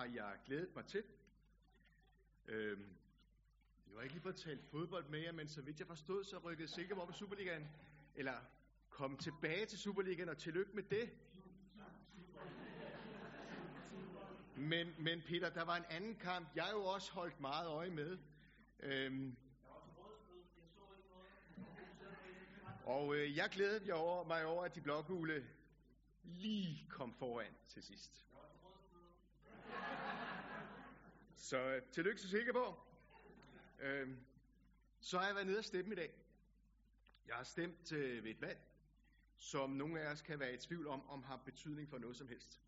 har jeg glædet mig til. Øhm, jeg har ikke lige fået talt fodbold med jer, men så vidt jeg forstod, så rykkede Silkeborg op i Superligaen. Eller kom tilbage til Superligaen, og tillykke med det. Men, men Peter, der var en anden kamp, jeg jo også holdt meget øje med. Øhm, og øh, jeg glædede mig over, mig over, at de blågule lige kom foran til sidst. Så øh, tillykke til Silkeborg. Øhm, så har jeg været nede og stemme i dag. Jeg har stemt øh, ved et valg, som nogle af os kan være i tvivl om, om har betydning for noget som helst.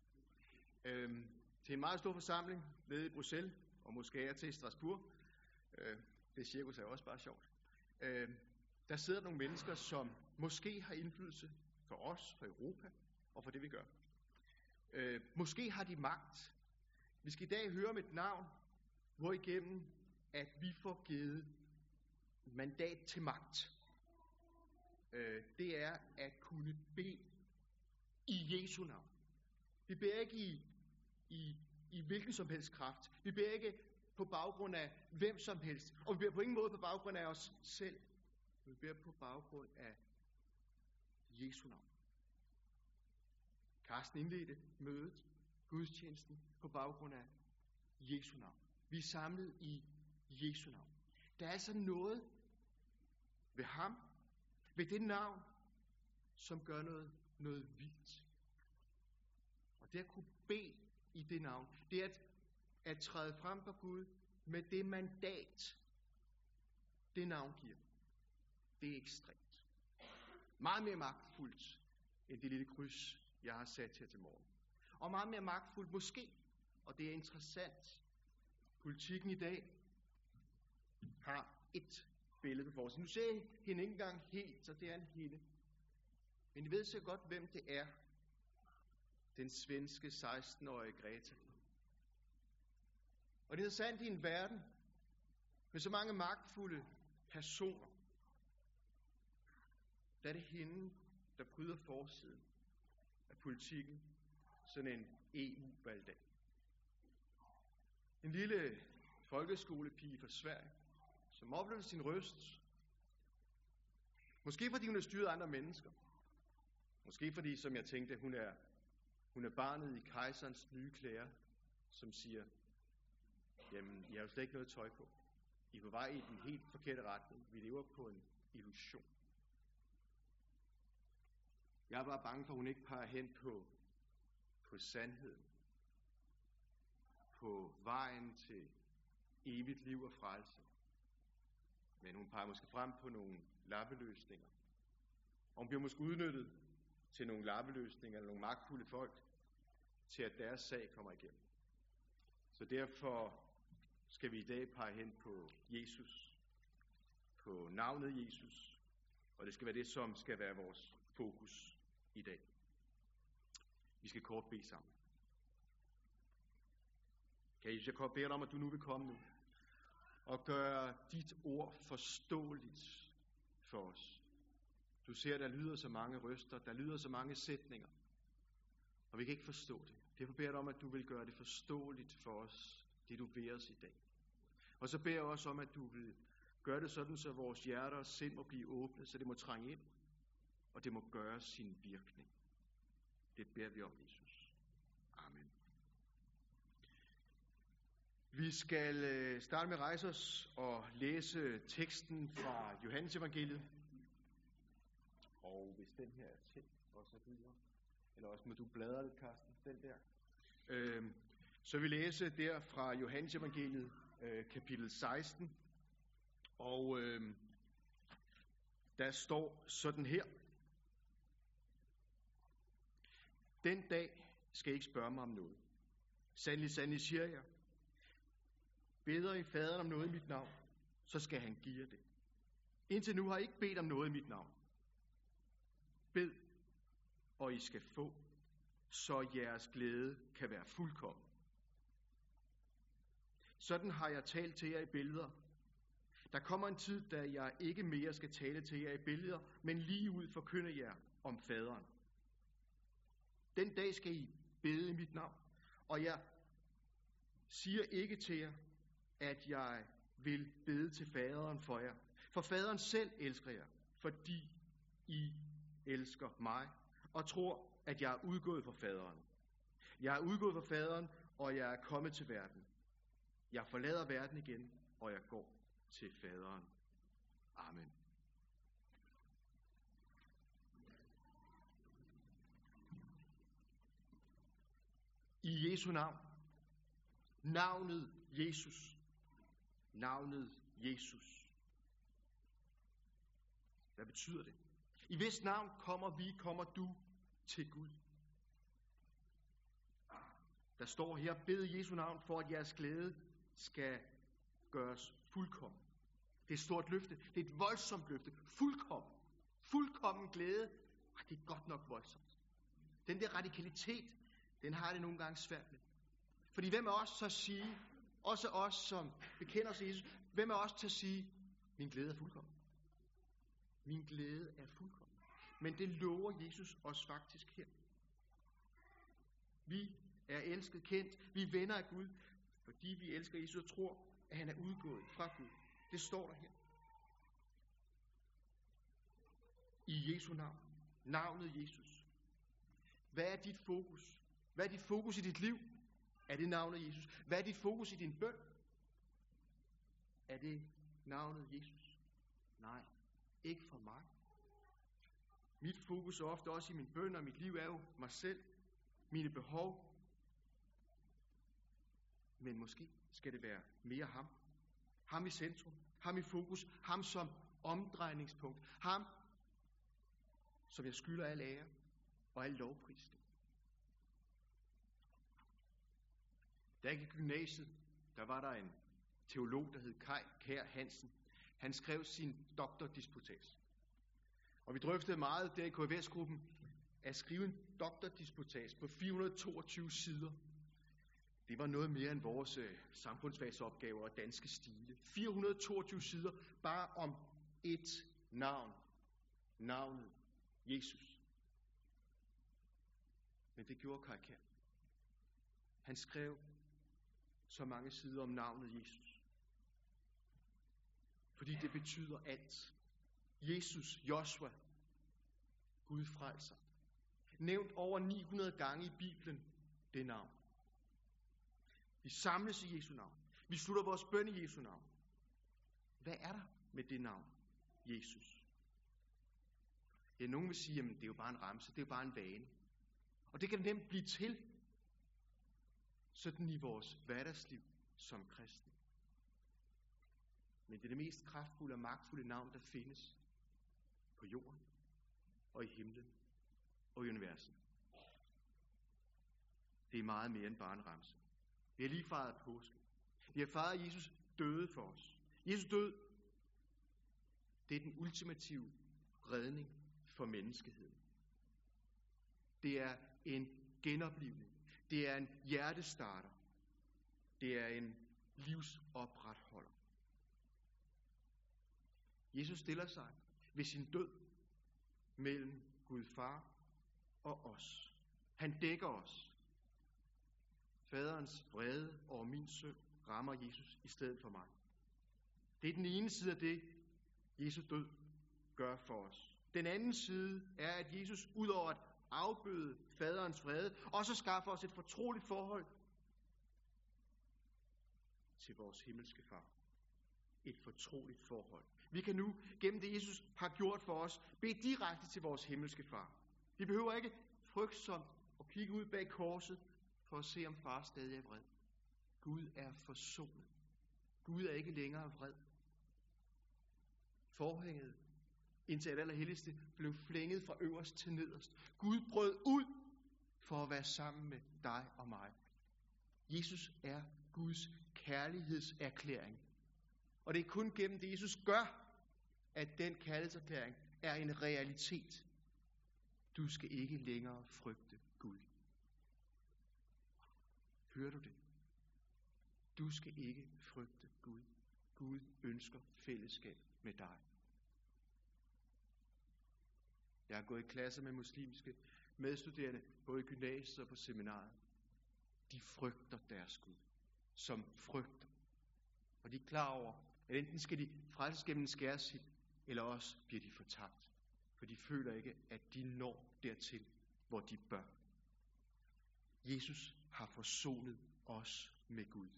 Øhm, til en meget stor forsamling nede i Bruxelles, og måske er til Strasbourg. Øh, det cirkus er også bare sjovt. Øh, der sidder nogle mennesker, som måske har indflydelse for os, for Europa, og for det vi gør. Øh, måske har de magt. Vi skal i dag høre om et navn, Hvorigennem at vi får givet mandat til magt. Øh, det er at kunne bede i Jesu navn. Vi beder ikke i, i, i hvilken som helst kraft. Vi beder ikke på baggrund af hvem som helst. Og vi beder på ingen måde på baggrund af os selv. Vi beder på baggrund af Jesu navn. Karsten indledte mødet, gudstjenesten, på baggrund af Jesu navn. Vi er samlet i Jesu navn. Der er altså noget ved ham, ved det navn, som gør noget, noget vildt. Og det at kunne bede i det navn, det er at, at træde frem for Gud med det mandat, det navn giver. Det er ekstremt. Meget mere magtfuldt, end det lille kryds, jeg har sat her til morgen. Og meget mere magtfuldt måske, og det er interessant, politikken i dag har et billede på forsiden. Nu ser jeg hende ikke engang helt, så det er en hende. Men I ved så godt, hvem det er. Den svenske 16-årige Greta. Og det er sandt i en verden med så mange magtfulde personer. Der er det hende, der bryder forsiden af politikken sådan en EU-valgdag. En lille folkeskolepige fra Sverige, som oplevede sin røst. Måske fordi hun er styret af andre mennesker. Måske fordi, som jeg tænkte, hun er, hun er barnet i kejserens nye klæder, som siger, jamen, I har jo slet ikke noget tøj på. I er på vej i den helt forkerte retning. Vi lever på en illusion. Jeg er bare bange for, at hun ikke peger hen på, på sandheden. På vejen til evigt liv og frelse. Men hun peger måske frem på nogle lappeløsninger. Og hun bliver måske udnyttet til nogle lappeløsninger eller nogle magtfulde folk, til at deres sag kommer igennem. Så derfor skal vi i dag pege hen på Jesus, på navnet Jesus, og det skal være det, som skal være vores fokus i dag. Vi skal kort bede sammen. Kan Jesus, jeg kort bede dig om, at du nu vil komme nu og gøre dit ord forståeligt for os. Du ser, der lyder så mange røster, der lyder så mange sætninger, og vi kan ikke forstå det. Derfor beder jeg dig om, at du vil gøre det forståeligt for os, det du beder os i dag. Og så beder jeg også om, at du vil gøre det sådan, så vores hjerter og sind må blive åbne, så det må trænge ind, og det må gøre sin virkning. Det beder vi om, Jesus. Amen. Vi skal øh, starte med at rejse os og læse teksten fra Johannes evangeliet. Og hvis den her er til, og så videre, eller også må du bladre lidt, Karsten, den der. Øh, så vi læse der fra Johannes evangeliet, øh, kapitel 16. Og øh, der står sådan her. Den dag skal I ikke spørge mig om noget. Sandelig, sandelig siger jeg. Beder I faderen om noget i mit navn, så skal han give jer det. Indtil nu har I ikke bedt om noget i mit navn. Bed, og I skal få, så jeres glæde kan være fuldkommen. Sådan har jeg talt til jer i billeder. Der kommer en tid, da jeg ikke mere skal tale til jer i billeder, men lige ud forkynde jer om faderen. Den dag skal I bede i mit navn, og jeg siger ikke til jer, at jeg vil bede til faderen for jer. For faderen selv elsker jer, fordi I elsker mig og tror, at jeg er udgået fra faderen. Jeg er udgået fra faderen, og jeg er kommet til verden. Jeg forlader verden igen, og jeg går til faderen. Amen. I Jesu navn. Navnet Jesus. Navnet Jesus. Hvad betyder det? I hvis navn kommer vi, kommer du til Gud. Der står her, bed Jesu navn for, at jeres glæde skal gøres fuldkommen. Det er et stort løfte. Det er et voldsomt løfte. Fuldkommen. Fuldkommen glæde. Ej, det er godt nok voldsomt. Den der radikalitet, den har det nogle gange svært med. Fordi hvem er os så sige, også os som bekender os Jesus, hvem er os til at sige, min glæde er fuldkommen. Min glæde er fuldkommen. Men det lover Jesus os faktisk her. Vi er elsket, kendt, vi er venner af Gud, fordi vi elsker Jesus og tror, at han er udgået fra Gud. Det står der her. I Jesu navn. Navnet Jesus. Hvad er dit fokus? Hvad er dit fokus i dit liv? Er det navnet Jesus? Hvad er dit fokus i din bøn? Er det navnet Jesus? Nej, ikke for mig. Mit fokus er ofte også i min bøn og mit liv er jo mig selv, mine behov. Men måske skal det være mere ham. Ham i centrum. Ham i fokus. Ham som omdrejningspunkt. Ham, som jeg skylder al ære og al lovprisning. Da jeg gik i gymnasiet, der var der en teolog, der hed Kai Kær Hansen. Han skrev sin doktordisputas. Og vi drøftede meget der i KFS-gruppen at skrive en doktordisputas på 422 sider. Det var noget mere end vores øh, samfundsfagsopgaver og danske stile. 422 sider bare om et navn. Navnet Jesus. Men det gjorde Kai Kær. Han skrev så mange sider om navnet Jesus. Fordi det betyder alt. Jesus, Joshua, Gud frelser. Nævnt over 900 gange i Bibelen det navn. Vi samles i Jesu navn. Vi slutter vores bøn i Jesu navn. Hvad er der med det navn? Jesus. Ja, nogen vil sige, at det er jo bare en ramse, det er jo bare en vane. Og det kan nemt blive til, sådan i vores hverdagsliv som kristne. Men det er det mest kraftfulde og magtfulde navn, der findes på jorden og i himlen og i universet. Det er meget mere end bare en ramse. Vi har lige fejret påske. Vi har fejret, at Jesus døde for os. Jesus død, det er den ultimative redning for menneskeheden. Det er en genoplivning. Det er en hjertestarter. Det er en livsopretholder. Jesus stiller sig ved sin død mellem Gud far og os. Han dækker os. Faderens vrede over min søn rammer Jesus i stedet for mig. Det er den ene side af det, Jesus død gør for os. Den anden side er, at Jesus ud over at afbøde faderens vrede, og så skaffe os et fortroligt forhold til vores himmelske far. Et fortroligt forhold. Vi kan nu, gennem det Jesus har gjort for os, bede direkte til vores himmelske far. Vi behøver ikke frygtsomt at kigge ud bag korset, for at se om far stadig er vred. Gud er forsonet. Gud er ikke længere vred. Forhænget indtil at allerhelligste blev flænget fra øverst til nederst. Gud brød ud for at være sammen med dig og mig. Jesus er Guds kærlighedserklæring. Og det er kun gennem det, Jesus gør, at den kærlighedserklæring er en realitet. Du skal ikke længere frygte Gud. Hører du det? Du skal ikke frygte Gud. Gud ønsker fællesskab med dig. Jeg har gået i klasse med muslimske medstuderende, både i gymnasiet og på seminaret. De frygter deres Gud. som frygter. Og de er klar over, at enten skal de frelses gennem skærsild, eller også bliver de fortabt. For de føler ikke, at de når dertil, hvor de bør. Jesus har forsonet os med Gud.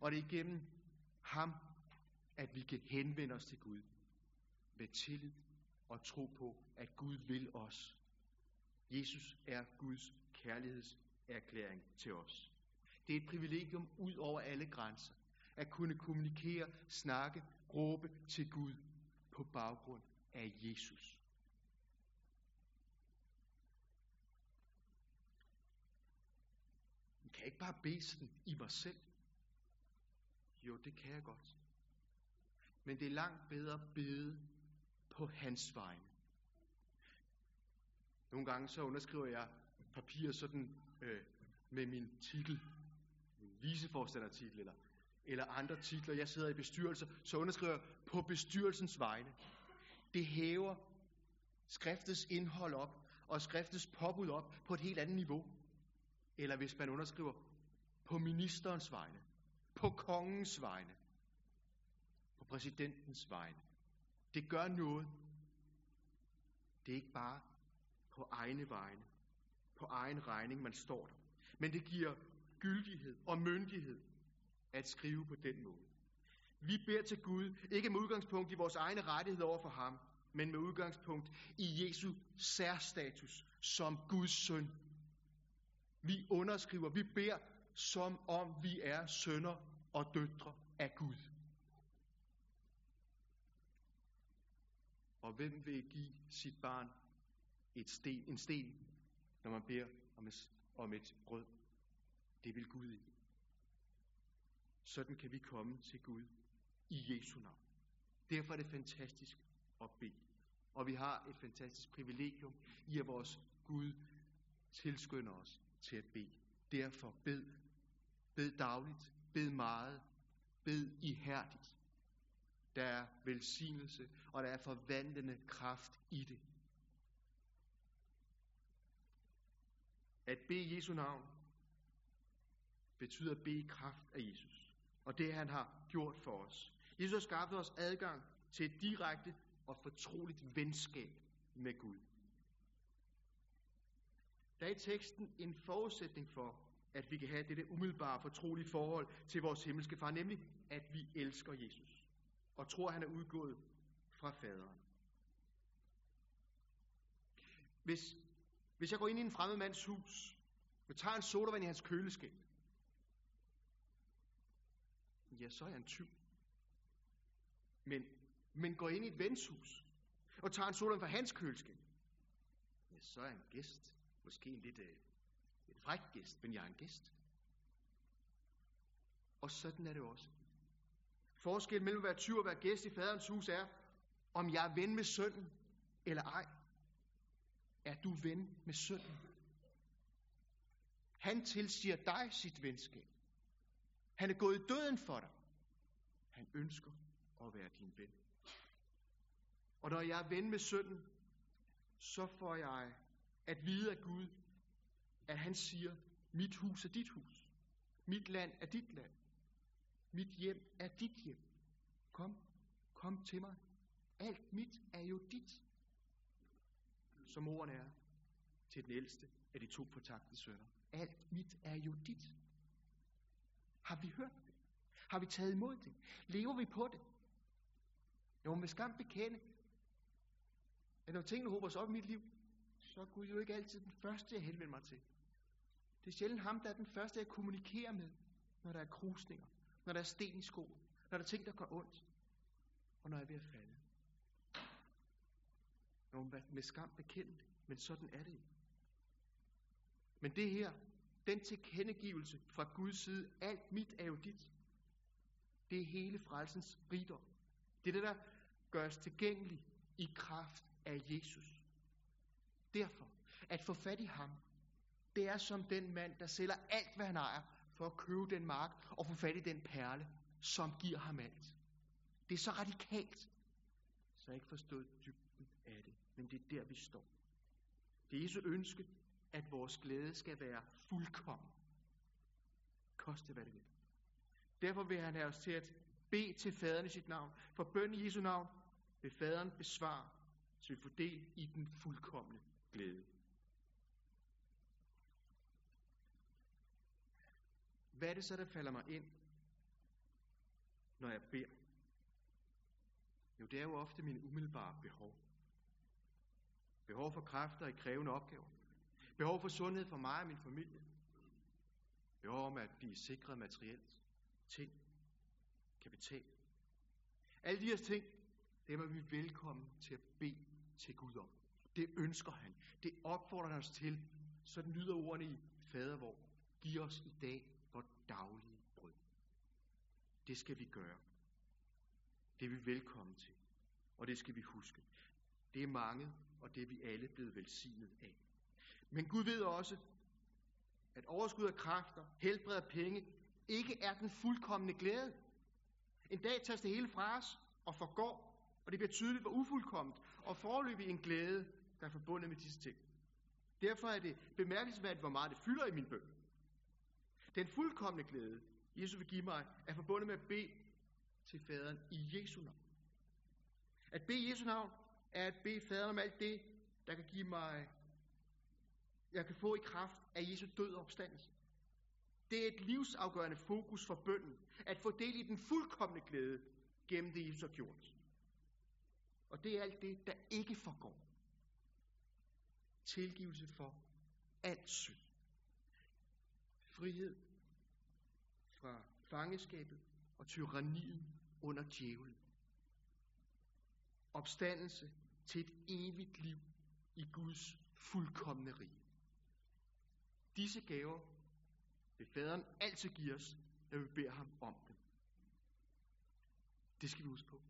Og det er igennem ham, at vi kan henvende os til Gud med tillid og tro på, at Gud vil os. Jesus er Guds kærlighedserklæring til os. Det er et privilegium ud over alle grænser at kunne kommunikere, snakke, råbe til Gud på baggrund af Jesus. Jeg kan ikke bare bede sådan i mig selv. Jo, det kan jeg godt. Men det er langt bedre at bede på hans vegne. Nogle gange så underskriver jeg papir sådan øh, med min titel, min viceforstandertitel, eller, eller andre titler. Jeg sidder i bestyrelser, så underskriver jeg på bestyrelsens vegne. Det hæver skriftets indhold op, og skriftets påbud op på et helt andet niveau. Eller hvis man underskriver på ministerens vegne, på kongens vegne, på præsidentens vegne. Det gør noget. Det er ikke bare på egne vegne, på egen regning, man står der. Men det giver gyldighed og myndighed at skrive på den måde. Vi beder til Gud, ikke med udgangspunkt i vores egne rettigheder over for ham, men med udgangspunkt i Jesu særstatus som Guds søn. Vi underskriver, vi beder, som om vi er sønner og døtre af Gud. Og hvem vil give sit barn et sten, en sten, når man beder om et, om et brød? Det vil Gud ikke. Sådan kan vi komme til Gud i Jesu navn. Derfor er det fantastisk at bede. Og vi har et fantastisk privilegium i, at vores Gud tilskynder os til at bede. Derfor bed. Bed dagligt. Bed meget. Bed ihærdigt. Der er velsignelse, og der er forvandlende kraft i det. At bede Jesu navn betyder at bede i kraft af Jesus. Og det han har gjort for os. Jesus har skaffet os adgang til et direkte og fortroligt venskab med Gud. Der er i teksten en forudsætning for, at vi kan have dette umiddelbare fortrolige forhold til vores himmelske far, nemlig at vi elsker Jesus og tror, at han er udgået fra faderen. Hvis, hvis jeg går ind i en fremmed mands hus, og tager en sodavand i hans køleskab, ja, så er jeg en tyv. Men, men går ind i et venshus, og tager en sodavand fra hans køleskab, ja, så er jeg en gæst. Måske en lidt, øh, lidt fræk gæst, men jeg er en gæst. Og sådan er det også. Forskel mellem at være tyv og være gæst i faderens hus er, om jeg er ven med sønnen eller ej. Er du ven med sønnen? Han tilsiger dig sit venskab. Han er gået i døden for dig. Han ønsker at være din ven. Og når jeg er ven med sønnen, så får jeg at vide af Gud, at han siger, mit hus er dit hus. Mit land er dit land. Mit hjem er dit hjem. Kom, kom til mig. Alt mit er jo dit. Som ordene er til den ældste af de to fortabte sønner. Alt mit er jo dit. Har vi hørt det? Har vi taget imod det? Lever vi på det? Jeg må med skam bekende, at når tingene håber sig op i mit liv, så er Gud jo ikke altid den første, jeg henvender mig til. Det er sjældent ham, der er den første, jeg kommunikerer med, når der er krusninger, når der er sten i skoen, når der er ting, der går ondt, og når jeg er ved at falde. Når man med skam bekende det, men sådan er det. Men det her, den tilkendegivelse fra Guds side, alt mit er jo dit. Det er hele frelsens rigdom. Det er det, der gøres tilgængelig i kraft af Jesus. Derfor, at få fat i ham, det er som den mand, der sælger alt, hvad han ejer, for at købe den mark og få fat i den perle, som giver ham alt. Det er så radikalt, så jeg ikke forstået dybden af det. Men det er der, vi står. Det er Jesu ønske, at vores glæde skal være fuldkommen. Koste hvad det vil. Derfor vil han have os til at bede til faderen i sit navn. For bøn i Jesu navn vil faderen besvare, så vi får del i den fuldkommende glæde. Hvad er det så, der falder mig ind, når jeg beder? Jo, det er jo ofte mine umiddelbare behov. Behov for kræfter i krævende opgaver. Behov for sundhed for mig og min familie. Behov om at blive sikret materielt. Ting. Kapital. Alle de her ting, dem er vi velkommen til at bede til Gud om. Det ønsker han. Det opfordrer han os til. Sådan lyder ordene i fadervor. Giv os i dag vores daglige brød. Det skal vi gøre. Det er vi velkommen til. Og det skal vi huske. Det er mange, og det er vi alle blevet velsignet af. Men Gud ved også, at overskud af kræfter, helbred af penge, ikke er den fuldkommende glæde. En dag tages det hele fra os og forgår, og det bliver tydeligt, hvor ufuldkomment og forløbig en glæde, der er forbundet med disse ting. Derfor er det bemærkelsesværdigt, hvor meget det fylder i min bøn. Den fuldkommende glæde, Jesus vil give mig, er forbundet med at bede til faderen i Jesu navn. At bede i Jesu navn er at bede faderen om alt det, der kan give mig, jeg kan få i kraft af Jesu død og opstandelse. Det er et livsafgørende fokus for bønden, at få del i den fuldkommende glæde gennem det, Jesus har gjort. Og det er alt det, der ikke forgår. Tilgivelse for alt synd. Frihed fra fangeskabet og tyranniet under djævlen. Opstandelse til et evigt liv i Guds fuldkommende rige. Disse gaver vil faderen altid give os, når vi beder ham om dem. Det skal vi huske på.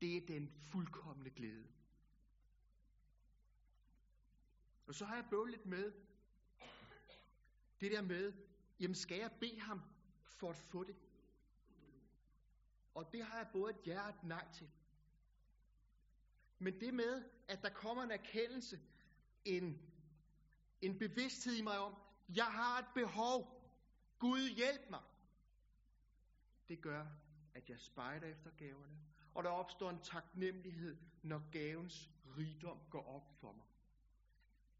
Det er den fuldkommende glæde. Og så har jeg bøvlet lidt med det der med, jamen skal jeg bede ham for at få det? Og det har jeg både et ja og et nej til. Men det med, at der kommer en erkendelse, en, en bevidsthed i mig om, jeg har et behov. Gud hjælp mig. Det gør, at jeg spejder efter gaverne, og der opstår en taknemmelighed, når gavens rigdom går op for mig.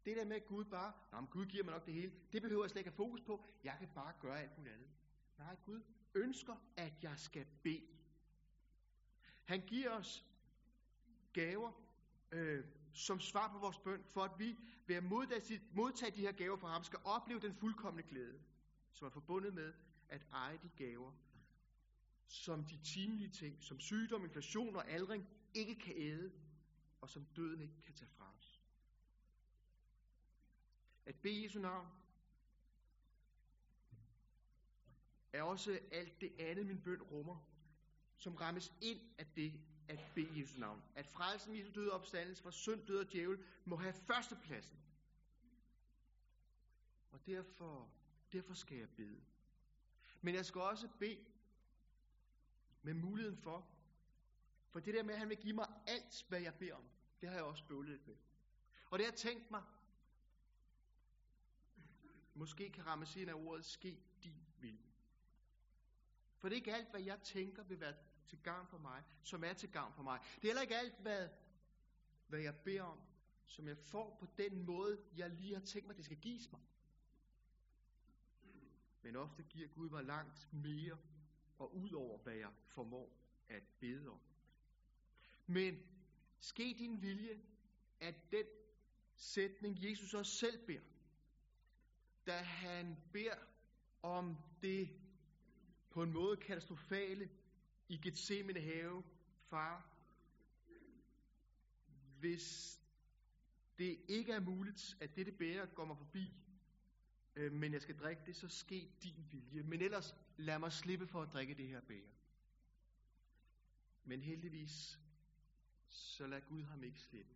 Det der med, at Gud bare, Nå, men Gud giver mig nok det hele, det behøver jeg slet ikke have fokus på. Jeg kan bare gøre alt muligt andet. Nej, Gud ønsker, at jeg skal bede. Han giver os gaver øh, som svar på vores bøn, for at vi ved at modtage, modtage de her gaver fra ham, skal opleve den fuldkommende glæde, som er forbundet med at eje de gaver, som de timelige ting, som sygdom, inflation og aldring ikke kan æde, og som døden ikke kan tage fra os. At bede Jesu navn er også alt det andet, min bøn rummer, som rammes ind af det at bede Jesu navn. At frelsen Jesu døde opstandelse fra synd, død og djævel må have førstepladsen. Og derfor, derfor skal jeg bede. Men jeg skal også bede med muligheden for, for det der med, at han vil give mig alt, hvad jeg beder om, det har jeg også bøvlet med. Og det har jeg tænkt mig, måske kan rammes ind af ordet, ske din vilje. For det er ikke alt, hvad jeg tænker vil være til gavn for mig, som er til gavn for mig. Det er heller ikke alt, hvad, hvad jeg beder om, som jeg får på den måde, jeg lige har tænkt mig, det skal gives mig. Men ofte giver Gud mig langt mere og ud over, hvad jeg formår at bede om. Men ske din vilje, at den sætning, Jesus også selv beder, da han beder om det på en måde katastrofale i Gethsemane have, far, hvis det ikke er muligt, at dette bære går mig forbi, øh, men jeg skal drikke det, så ske din vilje. Men ellers lad mig slippe for at drikke det her bære. Men heldigvis, så lad Gud ham ikke slippe.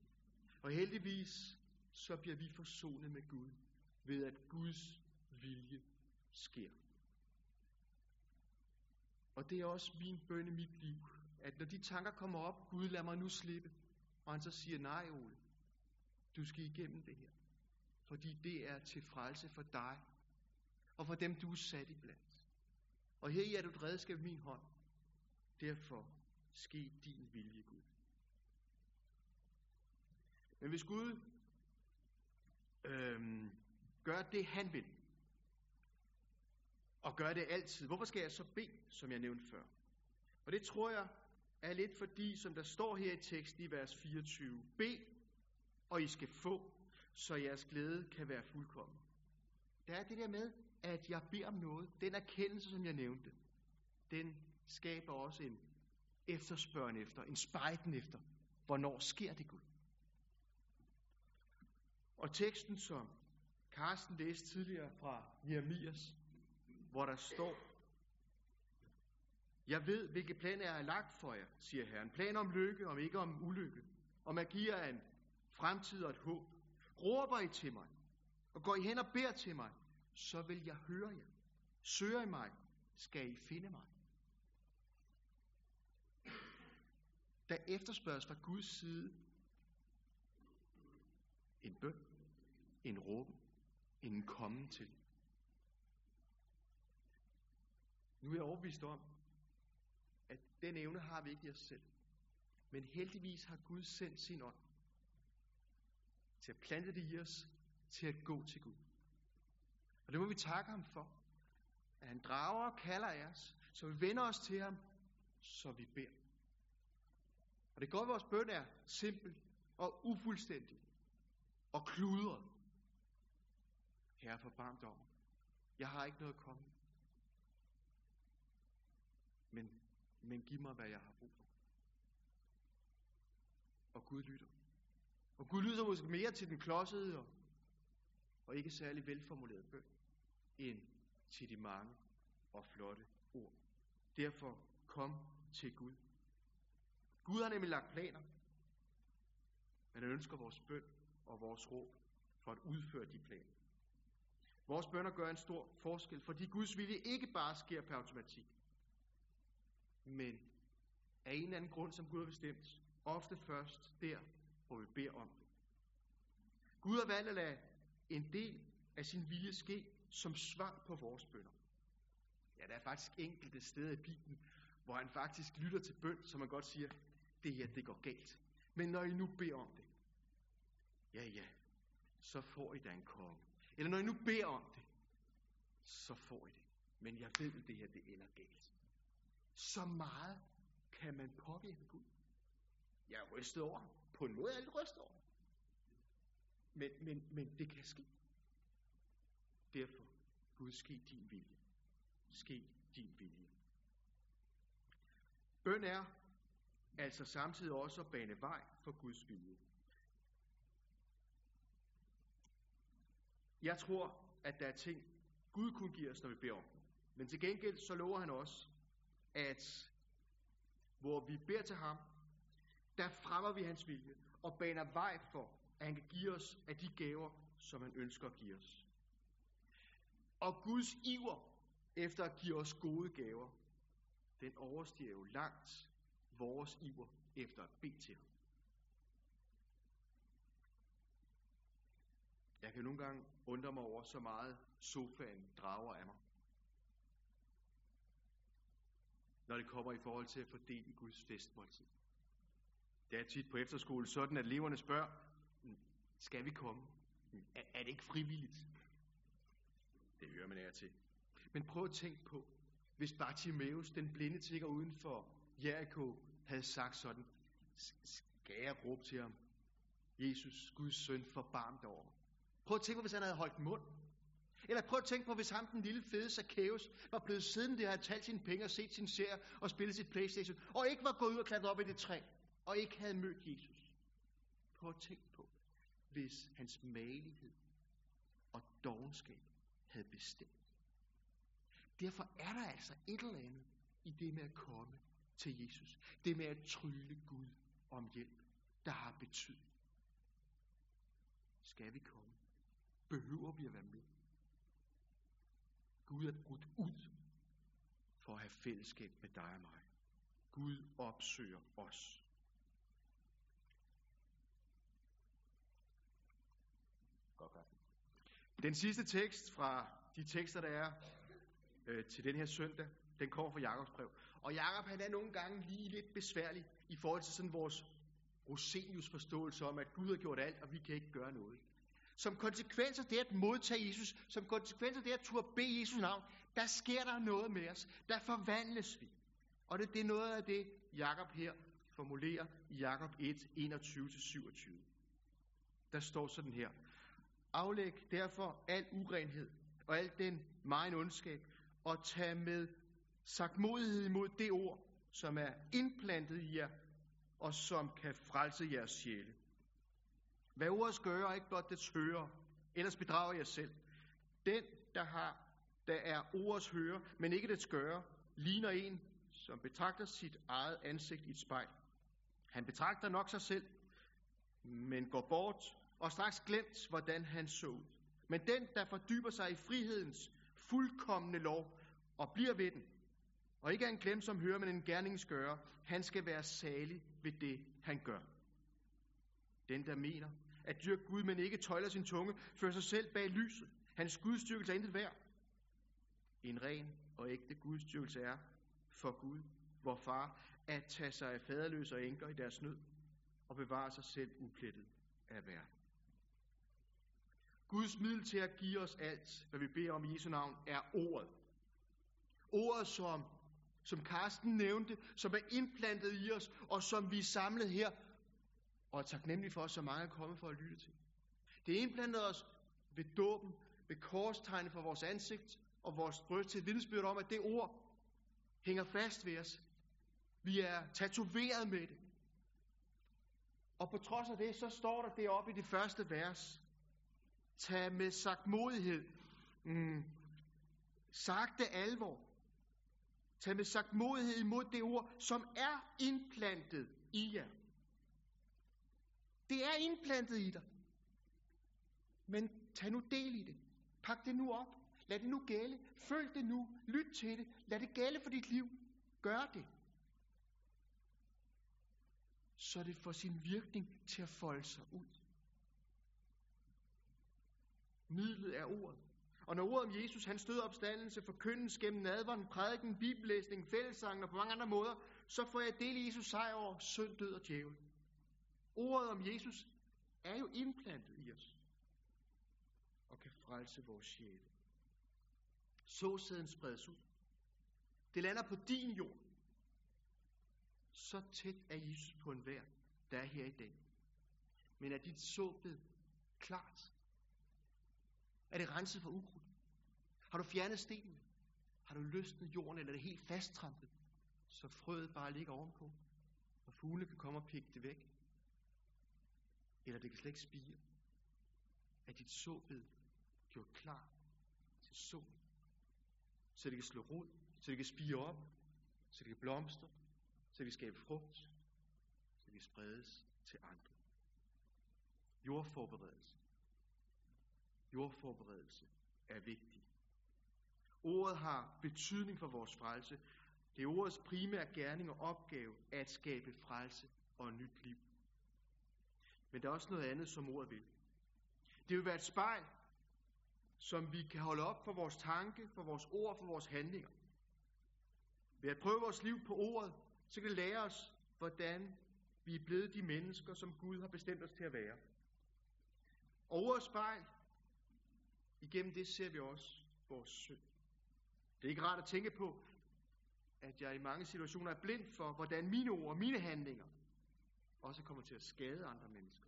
Og heldigvis, så bliver vi forsonet med Gud, ved at Guds vilje sker. Og det er også min bøn i mit liv, at når de tanker kommer op, Gud lad mig nu slippe, og han så siger, nej Ole, du skal igennem det her. Fordi det er til frelse for dig, og for dem du er sat i blandt. Og her er du et redskab i min hånd. Derfor ske din vilje, Gud. Men hvis Gud øhm, gøre det, han vil, og gøre det altid, hvorfor skal jeg så bede, som jeg nævnte før? Og det tror jeg er lidt fordi, som der står her i teksten i vers 24, bed, og I skal få, så jeres glæde kan være fuldkommen. Der er det der med, at jeg beder om noget. Den erkendelse, som jeg nævnte, den skaber også en efterspørgen efter, en spejden efter, hvornår sker det Gud. Og teksten, som Karsten læste tidligere fra Jeremias, hvor der står, Jeg ved, hvilke planer jeg har lagt for jer, siger Herren. Planer om lykke, om ikke om ulykke. Om at give jer en fremtid og et håb. Råber I til mig, og går I hen og beder til mig, så vil jeg høre jer. Søger I mig, skal I finde mig. Der efterspørges fra Guds side en bøn, en råben, en komme til. Nu er jeg overbevist om, at den evne har vi ikke i os selv. Men heldigvis har Gud sendt sin ånd til at plante det i os, til at gå til Gud. Og det må vi takke ham for. At han drager og kalder af os, så vi vender os til ham, så vi beder. Og det går, at vores bøn er simpel og ufuldstændig og kludret. Herre, forbarmt over. Jeg har ikke noget at komme. Men, men giv mig, hvad jeg har brug for. Og Gud lytter. Og Gud lytter måske mere til den klodsede og, og ikke særlig velformulerede bøn, end til de mange og flotte ord. Derfor kom til Gud. Gud har nemlig lagt planer, men han ønsker vores bøn og vores råb for at udføre de planer. Vores bønder gør en stor forskel, fordi Guds vilje ikke bare sker per automatik, men af en eller anden grund, som Gud har bestemt, ofte først der, hvor vi beder om det. Gud har valgt at lade en del af sin vilje ske som svar på vores bønder. Ja, der er faktisk enkelte steder i Bibelen, hvor han faktisk lytter til bøn, som man godt siger, det her, det går galt. Men når I nu beder om det, ja, ja, så får I da en konge. Eller når I nu beder om det, så får I det. Men jeg ved, at det her, det ender galt. Så meget kan man påvirke Gud. Jeg er rystet over På en måde er jeg lidt rystet over men, men, men det kan ske. Derfor, Gud, ske din vilje. Ske din vilje. Bøn er altså samtidig også at bane vej for Guds vilje. Jeg tror, at der er ting, Gud kunne give os, når vi beder om dem. Men til gengæld så lover han også, at hvor vi beder til ham, der fremmer vi hans vilje og baner vej for, at han kan give os af de gaver, som han ønsker at give os. Og Guds iver efter at give os gode gaver, den overstiger jo langt vores iver efter at bede til ham. Jeg kan nogle gange undre mig over så meget sofaen drager af mig. Når det kommer i forhold til at fordele i Guds festmåltid. Det er tit på efterskole sådan, at eleverne spørger, hmm, skal vi komme? Hmm, er, er det ikke frivilligt? Det hører man af til. Men prøv at tænke på, hvis Bartimaeus, den blinde tigger uden for Jericho, havde sagt sådan, skal jeg råbe til ham, Jesus, Guds søn, forbarm dig over. Prøv at tænke på, hvis han havde holdt mund. Eller prøv at tænke på, hvis ham, den lille fede Zacchaeus, var blevet siden der, havde talt sine penge og set sin serie og spillet sit Playstation, og ikke var gået ud og klatret op i det træ, og ikke havde mødt Jesus. Prøv at tænke på, hvis hans malighed og dogenskab havde bestemt. Derfor er der altså et eller andet i det med at komme til Jesus. Det med at trylle Gud om hjælp, der har betydning. Skal vi komme? Behøver vi at være med? Gud er brudt ud for at have fællesskab med dig og mig. Gud opsøger os. Den sidste tekst fra de tekster, der er øh, til den her søndag, Den kommer fra Jakobs brev. Og Jakob han er nogle gange lige lidt besværlig i forhold til sådan vores Rosenius forståelse om, at Gud har gjort alt, og vi kan ikke gøre noget. Som konsekvens af det at modtage Jesus, som konsekvens af det at turde bede Jesus navn, der sker der noget med os. Der forvandles vi. Og det, det er noget af det, Jakob her formulerer i Jakob 1, 21-27. Der står sådan her. Aflæg derfor al urenhed og al den meget ondskab, og tag med sagtmodighed imod det ord, som er indplantet i jer, og som kan frelse jeres sjæle. Hvad ordet gør, er ikke blot det hører, ellers bedrager jeg selv. Den, der har, der er ordets hører, men ikke det gøre, ligner en, som betragter sit eget ansigt i et spejl. Han betragter nok sig selv, men går bort og straks glemt, hvordan han så ud. Men den, der fordyber sig i frihedens fuldkommende lov og bliver ved den, og ikke er en glem som hører, men en gerningsgører, han skal være salig ved det, han gør. Den, der mener, at dyrke Gud, men ikke tøjler sin tunge, fører sig selv bag lyset. Hans gudstyrkelse er intet værd. En ren og ægte gudstyrkelse er for Gud, vor far, at tage sig af faderløse og enker i deres nød, og bevare sig selv uplettet af verden. Guds middel til at give os alt, hvad vi beder om i Jesu navn, er ordet. Ordet, som, som Karsten nævnte, som er indplantet i os, og som vi er samlet her, og er taknemmelig for, at så mange er kommet for at lytte til. Det er indplantet os ved dåben, ved korstegnet for vores ansigt og vores bryst til et vidnesbyrd om, at det ord hænger fast ved os. Vi er tatoveret med det. Og på trods af det, så står der deroppe i det første vers. Tag med mm. sagt modighed. mm, sagte alvor. Tag med sagt modighed imod det ord, som er indplantet i jer. Det er indplantet i dig. Men tag nu del i det. Pak det nu op. Lad det nu gælde. Følg det nu. Lyt til det. Lad det gælde for dit liv. Gør det. Så det får sin virkning til at folde sig ud. Midlet er ordet. Og når ordet om Jesus, han stød opstandelse, forkyndes gennem nadveren, prædiken, bibellæsning, fællessangen og på mange andre måder, så får jeg del i Jesus sejr over synd, død og djævel. Ordet om Jesus er jo indplantet i os og kan frelse vores sjæle. Såsæden spredes ud. Det lander på din jord. Så tæt er Jesus på en vær, der er her i dag. Men er dit såbed klart? Er det renset for ukrudt? Har du fjernet stenen? Har du løsnet jorden, eller er det helt fasttrampet, så frøet bare ligger ovenpå, og fugle kan komme og pikke det væk? Eller det kan slet ikke spire? Er dit såbed gjort klar til sol? Så det kan slå rod, så det kan spire op, så det kan blomstre, så det kan skabe frugt, så det kan spredes til andre. Jordforberedelse. Jordforberedelse er vigtig. Ordet har betydning for vores frelse. Det er ordets primære gerning og opgave at skabe frelse og nyt liv. Men der er også noget andet, som ordet vil. Det vil være et spejl, som vi kan holde op for vores tanke, for vores ord, for vores handlinger. Ved at prøve vores liv på ordet, så kan det lære os, hvordan vi er blevet de mennesker, som Gud har bestemt os til at være. Og ordet spejl, igennem det ser vi også vores synd. Det er ikke rart at tænke på, at jeg i mange situationer er blind for, hvordan mine ord og mine handlinger også kommer til at skade andre mennesker.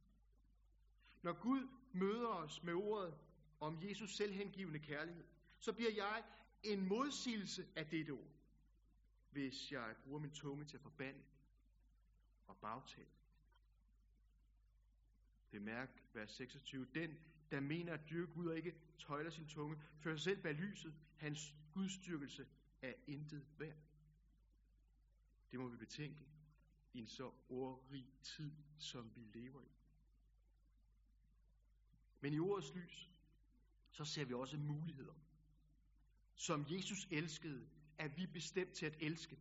Når Gud møder os med ordet om Jesus selvhengivende kærlighed, så bliver jeg en modsigelse af dette ord, hvis jeg bruger min tunge til at forbande og bagtale. Bemærk vers 26. Den, der mener at dyrke Gud og ikke tøjler sin tunge, fører sig selv bag lyset. Hans gudstyrkelse er intet værd. Det må vi betænke i en så ordrig tid, som vi lever i. Men i ordets lys, så ser vi også muligheder. Som Jesus elskede, er vi bestemt til at elske.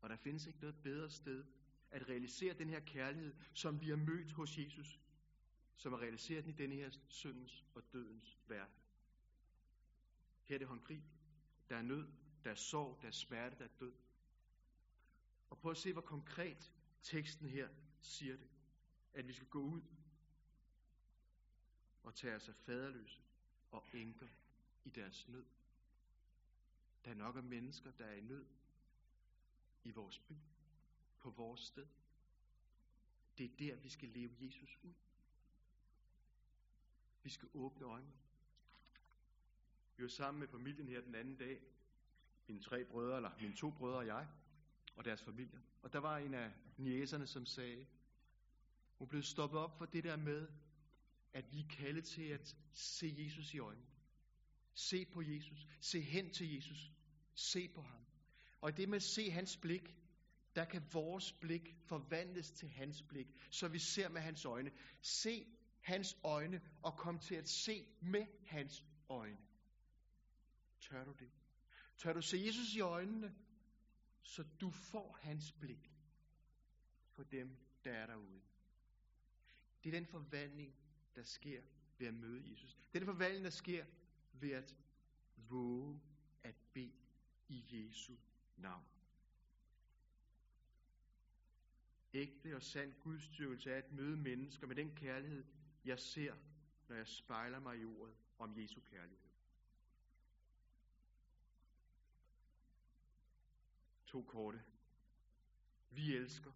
Og der findes ikke noget bedre sted at realisere den her kærlighed, som vi har mødt hos Jesus, som at realisere den i denne her syndens og dødens verden. Her er det håndgrib. der er nød, der er sorg, der er smerte, der er død. Og prøv at se, hvor konkret teksten her siger det. At vi skal gå ud og tage os af faderløse og enker i deres nød. Der er nok af mennesker, der er i nød i vores by, på vores sted. Det er der, vi skal leve Jesus ud. Vi skal åbne øjnene. Vi var sammen med familien her den anden dag. Mine tre brødre, eller mine to brødre og jeg, og deres familier. Og der var en af niæserne, som sagde, hun blev stoppet op for det der med, at vi er kaldet til at se Jesus i øjnene. Se på Jesus. Se hen til Jesus. Se på ham. Og i det med at se hans blik, der kan vores blik forvandles til hans blik, så vi ser med hans øjne. Se hans øjne og kom til at se med hans øjne. Tør du det? Tør du se Jesus i øjnene, så du får hans blik for dem, der er derude. Det er den forvandling, der sker ved at møde Jesus. Det er den forvandling, der sker ved at våge at bede i Jesu navn. Ægte og sand gudstyrkelse er at møde mennesker med den kærlighed, jeg ser, når jeg spejler mig i ordet om Jesu kærlighed. To korte. Vi elsker,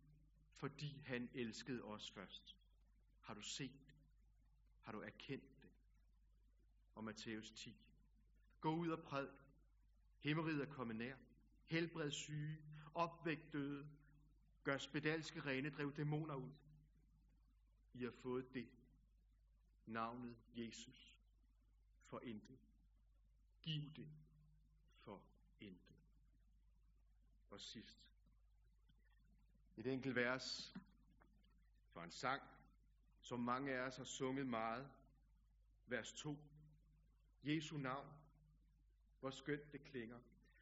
fordi han elskede os først. Har du set det? Har du erkendt det? Og Matthæus 10. Gå ud og præd. Himmeriget er kommet nær. Helbred syge. Opvæk døde. Gør spedalske rene. Driv dæmoner ud. I har fået det. Navnet Jesus. For intet. Giv det for intet. Og sidst. Et enkelt vers fra en sang, som mange af os har sunget meget. Vers 2. Jesu navn, hvor skønt det klinger.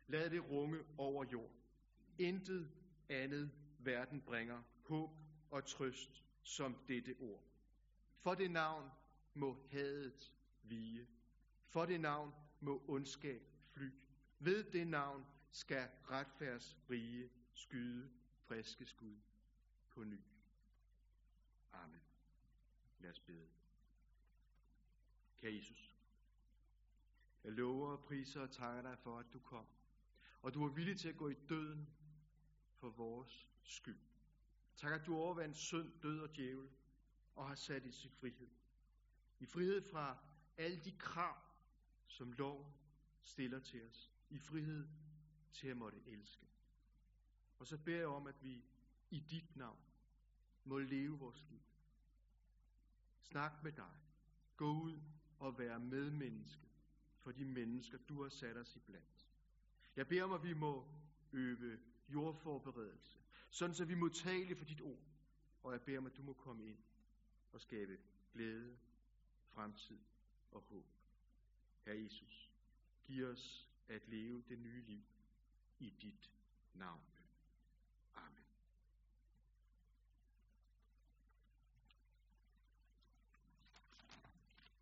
Lad det runge over jord. Intet andet verden bringer håb og trøst som dette ord. For det navn må hadet vige. For det navn må ondskab fly. Ved det navn skal retfærds rige skyde friske skud på ny. Amen. Lad os bede. Kære Jesus, jeg lover og priser og takker dig for, at du kom. Og du er villig til at gå i døden for vores skyld. Tak, at du overvandt synd, død og djævel og har sat os i frihed. I frihed fra alle de krav, som lov stiller til os. I frihed til at måtte elske. Og så beder jeg om, at vi i dit navn må leve vores liv. Snak med dig. Gå ud og være medmenneske for de mennesker, du har sat os i blandt. Jeg beder om, at vi må øve jordforberedelse, sådan så vi må tale for dit ord. Og jeg beder om, at du må komme ind og skabe glæde, fremtid og håb. Herre Jesus, giv os at leve det nye liv i dit navn. Amen.